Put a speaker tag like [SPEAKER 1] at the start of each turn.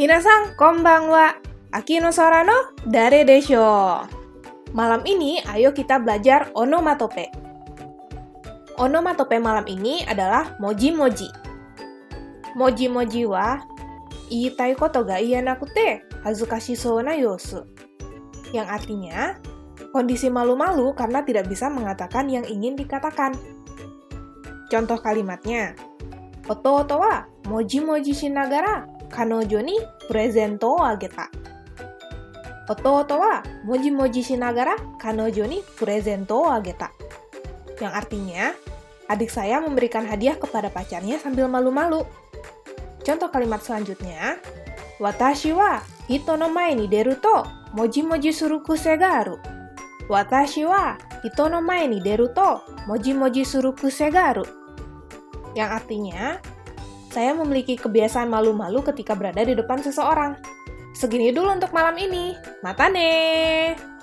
[SPEAKER 1] Minasan, konbanwa. Aki no sora no dare desho. Malam ini, ayo kita belajar onomatope. Onomatope malam ini adalah moji-moji. Moji-moji wa, iitai koto ga ianakute hazukashi sou na yosu. Yang artinya, kondisi malu-malu karena tidak bisa mengatakan yang ingin dikatakan. Contoh kalimatnya, Oto-oto wa moji-moji shinagara kanojo ni presento ageta. Oto-oto wa moji-moji shinagara kanojo ni presento ageta. Yang artinya, adik saya memberikan hadiah kepada pacarnya sambil malu-malu. Contoh kalimat selanjutnya, Watashi wa hito no mae ni deru to moji-moji suru kuse ga. Watashi wa hito no mae ni deru to moji-moji suru kuse ga aru. Yang artinya, saya memiliki kebiasaan malu-malu ketika berada di depan seseorang. Segini dulu untuk malam ini. Mata nih!